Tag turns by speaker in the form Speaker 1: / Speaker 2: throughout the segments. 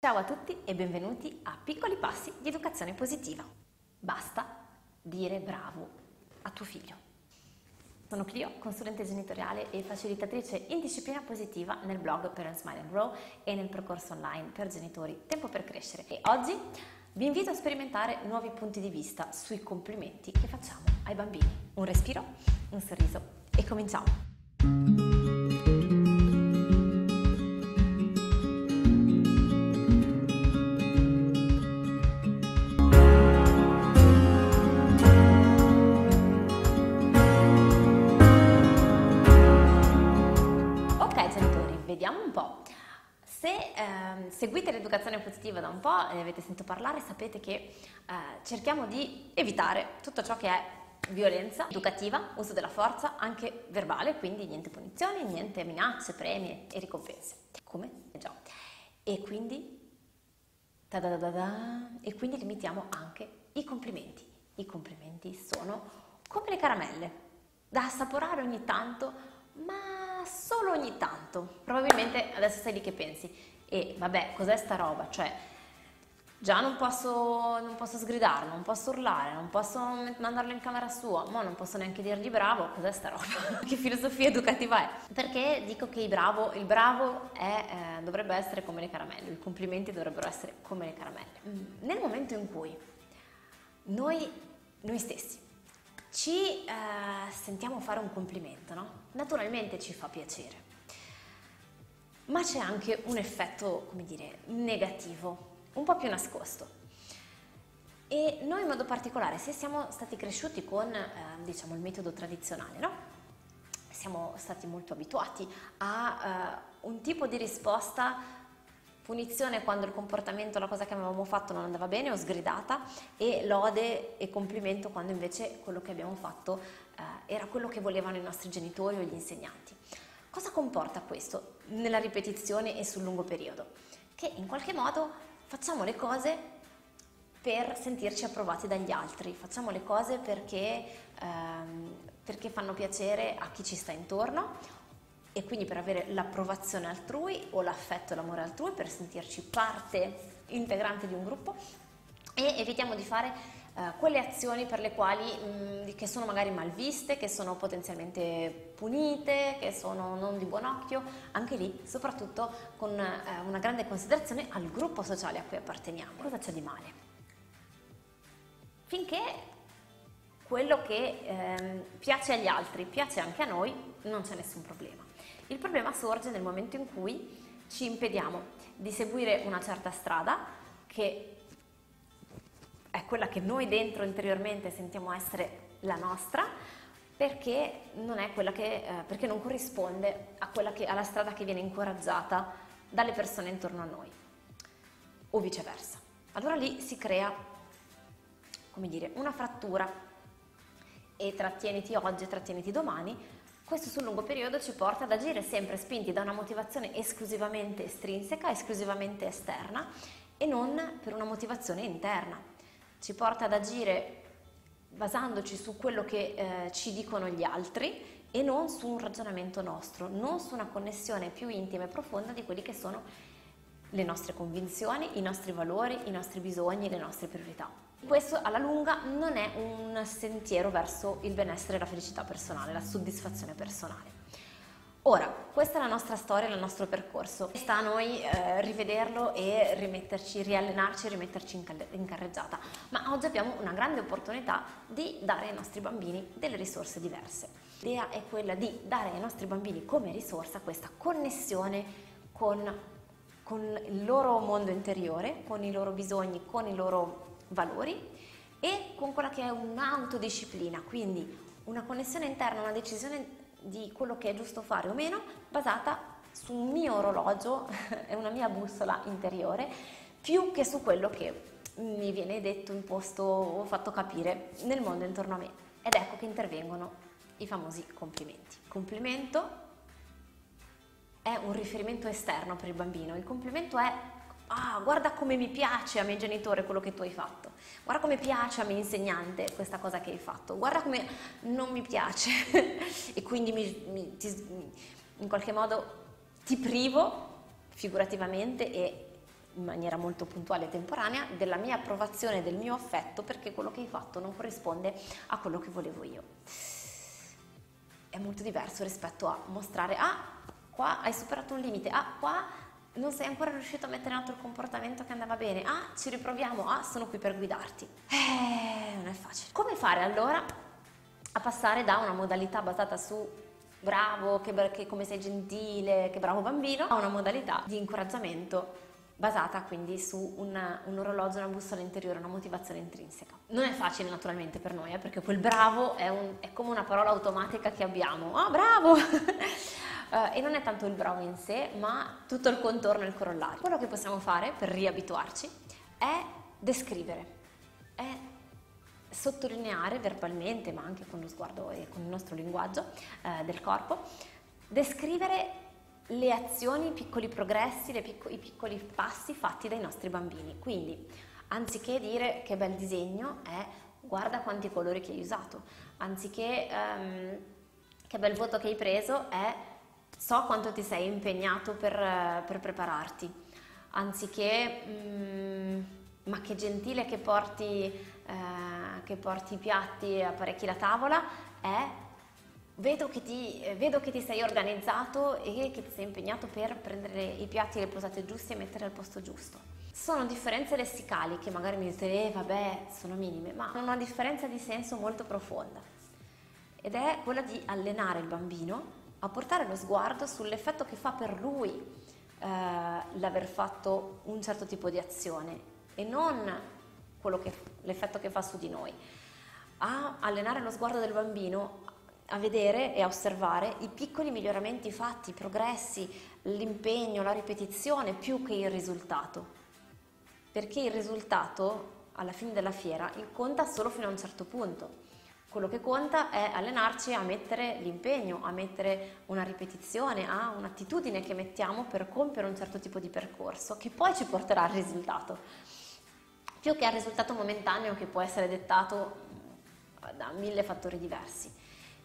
Speaker 1: Ciao a tutti e benvenuti a Piccoli Passi di Educazione Positiva. Basta dire bravo a tuo figlio. Sono Clio, consulente genitoriale e facilitatrice in disciplina positiva nel blog Parents Smile and Grow e nel percorso online per genitori Tempo per Crescere. E oggi vi invito a sperimentare nuovi punti di vista sui complimenti che facciamo ai bambini. Un respiro, un sorriso e cominciamo. Ehm, seguite l'educazione positiva da un po' ne avete sentito parlare, sapete che eh, cerchiamo di evitare tutto ciò che è violenza educativa, uso della forza, anche verbale, quindi niente punizioni, niente minacce, premi e ricompense. Come? Già. E quindi, e quindi limitiamo anche i complimenti. I complimenti sono come le caramelle, da assaporare ogni tanto, ma solo ogni tanto. Probabilmente adesso sei lì che pensi, e vabbè, cos'è sta roba? Cioè, già non posso, non posso sgridarlo, non posso urlare, non posso mandarlo in camera sua, ma non posso neanche dirgli bravo, cos'è sta roba? che filosofia educativa è? Perché dico che il bravo, il bravo è, eh, dovrebbe essere come le caramelle, i complimenti dovrebbero essere come le caramelle. Mm, nel momento in cui noi, noi stessi ci eh, sentiamo fare un complimento, no? Naturalmente ci fa piacere, ma c'è anche un effetto, come dire, negativo, un po' più nascosto. E noi in modo particolare, se siamo stati cresciuti con, eh, diciamo, il metodo tradizionale, no? Siamo stati molto abituati a eh, un tipo di risposta punizione quando il comportamento, la cosa che avevamo fatto non andava bene o sgridata e lode e complimento quando invece quello che abbiamo fatto eh, era quello che volevano i nostri genitori o gli insegnanti. Cosa comporta questo nella ripetizione e sul lungo periodo? Che in qualche modo facciamo le cose per sentirci approvati dagli altri, facciamo le cose perché, ehm, perché fanno piacere a chi ci sta intorno e quindi per avere l'approvazione altrui o l'affetto e l'amore altrui, per sentirci parte integrante di un gruppo e evitiamo di fare uh, quelle azioni per le quali, mh, che sono magari mal viste, che sono potenzialmente punite, che sono non di buon occhio, anche lì soprattutto con uh, una grande considerazione al gruppo sociale a cui apparteniamo. Cosa c'è di male? Finché quello che eh, piace agli altri piace anche a noi, non c'è nessun problema. Il problema sorge nel momento in cui ci impediamo di seguire una certa strada che è quella che noi dentro interiormente sentiamo essere la nostra perché non, che, eh, perché non corrisponde che, alla strada che viene incoraggiata dalle persone intorno a noi o viceversa. Allora lì si crea, come dire, una frattura e trattieniti oggi e trattieniti domani questo sul lungo periodo ci porta ad agire sempre spinti da una motivazione esclusivamente estrinseca, esclusivamente esterna e non per una motivazione interna. Ci porta ad agire basandoci su quello che eh, ci dicono gli altri e non su un ragionamento nostro, non su una connessione più intima e profonda di quelli che sono le nostre convinzioni, i nostri valori, i nostri bisogni, le nostre priorità. Questo alla lunga non è un sentiero verso il benessere e la felicità personale, la soddisfazione personale. Ora, questa è la nostra storia, il nostro percorso. Sta a noi eh, rivederlo e rimetterci, riallenarci, rimetterci in, in carreggiata. Ma oggi abbiamo una grande opportunità di dare ai nostri bambini delle risorse diverse. L'idea è quella di dare ai nostri bambini come risorsa questa connessione con, con il loro mondo interiore, con i loro bisogni, con i loro valori e con quella che è un'autodisciplina, quindi una connessione interna, una decisione di quello che è giusto fare o meno basata su un mio orologio e una mia bussola interiore più che su quello che mi viene detto, imposto o fatto capire nel mondo intorno a me. Ed ecco che intervengono i famosi complimenti. Complimento è un riferimento esterno per il bambino, il complimento è ah, guarda come mi piace a me genitore quello che tu hai fatto, guarda come piace a me insegnante questa cosa che hai fatto, guarda come non mi piace e quindi mi, mi, ti, in qualche modo ti privo figurativamente e in maniera molto puntuale e temporanea della mia approvazione, del mio affetto perché quello che hai fatto non corrisponde a quello che volevo io. È molto diverso rispetto a mostrare, ah, qua hai superato un limite, ah, qua non sei ancora riuscito a mettere in atto il comportamento che andava bene, ah, ci riproviamo, ah, sono qui per guidarti. Eh, non è facile. Come fare allora a passare da una modalità basata su bravo, che, che come sei gentile, che bravo bambino, a una modalità di incoraggiamento basata quindi su una, un orologio, una bussola interiore, una motivazione intrinseca. Non è facile naturalmente per noi, eh, perché quel bravo è, un, è, come una parola automatica che abbiamo. Ah, bravo! uh, e non è tanto il bravo in sé, ma tutto il contorno e il corollario. Quello che possiamo fare per riabituarci è descrivere, è sottolineare verbalmente, ma anche con lo sguardo e con il nostro linguaggio eh, del corpo, descrivere le azioni, i piccoli progressi, picco, i piccoli passi fatti dai nostri bambini. Quindi, anziché dire che bel disegno è guarda quanti colori che hai usato, anziché um, che bel voto che hai preso è so quanto ti sei impegnato per, per prepararti, anziché um, ma che gentile che porti eh, che porti i piatti e apparecchi la tavola è vedo che, ti, vedo che ti sei organizzato e che ti sei impegnato per prendere i piatti e le posate giuste e mettere al posto giusto. Sono differenze lessicali che magari mi dite, eh vabbè, sono minime, ma hanno una differenza di senso molto profonda ed è quella di allenare il bambino a portare lo sguardo sull'effetto che fa per lui eh, l'aver fatto un certo tipo di azione e non che, l'effetto che fa su di noi, a allenare lo sguardo del bambino a vedere e a osservare i piccoli miglioramenti fatti, i progressi, l'impegno, la ripetizione più che il risultato. Perché il risultato alla fine della fiera conta solo fino a un certo punto. Quello che conta è allenarci a mettere l'impegno, a mettere una ripetizione, a un'attitudine che mettiamo per compiere un certo tipo di percorso che poi ci porterà al risultato. Più che al risultato momentaneo che può essere dettato da mille fattori diversi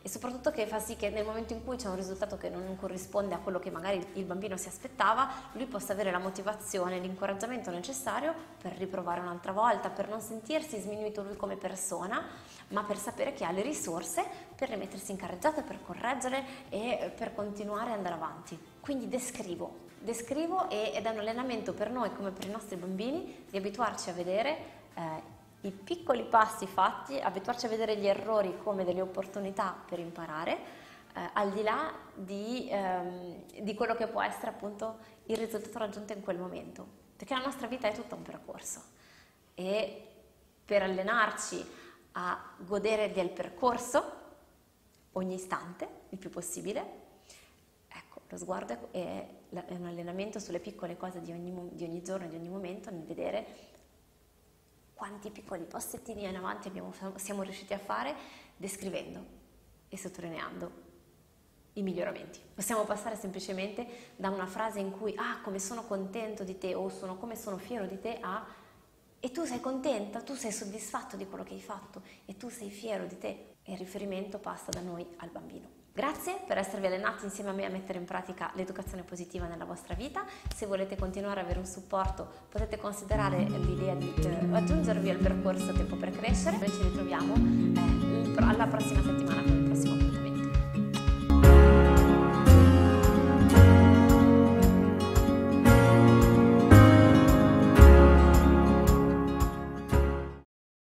Speaker 1: e soprattutto che fa sì che nel momento in cui c'è un risultato che non corrisponde a quello che magari il bambino si aspettava, lui possa avere la motivazione, l'incoraggiamento necessario per riprovare un'altra volta, per non sentirsi sminuito lui come persona, ma per sapere che ha le risorse per rimettersi in carreggiata, per correggere e per continuare ad andare avanti. Quindi descrivo, descrivo ed è un allenamento per noi come per i nostri bambini di abituarci a vedere eh, i piccoli passi fatti, abituarci a vedere gli errori come delle opportunità per imparare, eh, al di là di, ehm, di, quello che può essere appunto il risultato raggiunto in quel momento, perché la nostra vita è tutto un percorso e per allenarci a godere del percorso ogni istante, il più possibile, ecco, lo sguardo è, un allenamento sulle piccole cose di ogni, di ogni giorno, di ogni momento, nel vedere quanti piccoli passettini in avanti abbiamo, siamo riusciti a fare descrivendo e sottolineando i miglioramenti. Possiamo passare semplicemente da una frase in cui ah come sono contento di te o sono come sono fiero di te a e tu sei contenta, tu sei soddisfatto di quello che hai fatto e tu sei fiero di te e il riferimento passa da noi al bambino. Grazie per esservi allenati insieme a me a mettere in pratica l'educazione positiva nella vostra vita. Se volete continuare ad avere un supporto potete considerare l'idea di eh, aggiungervi al percorso Tempo per Crescere. Noi ci ritroviamo eh, alla prossima settimana con il prossimo video.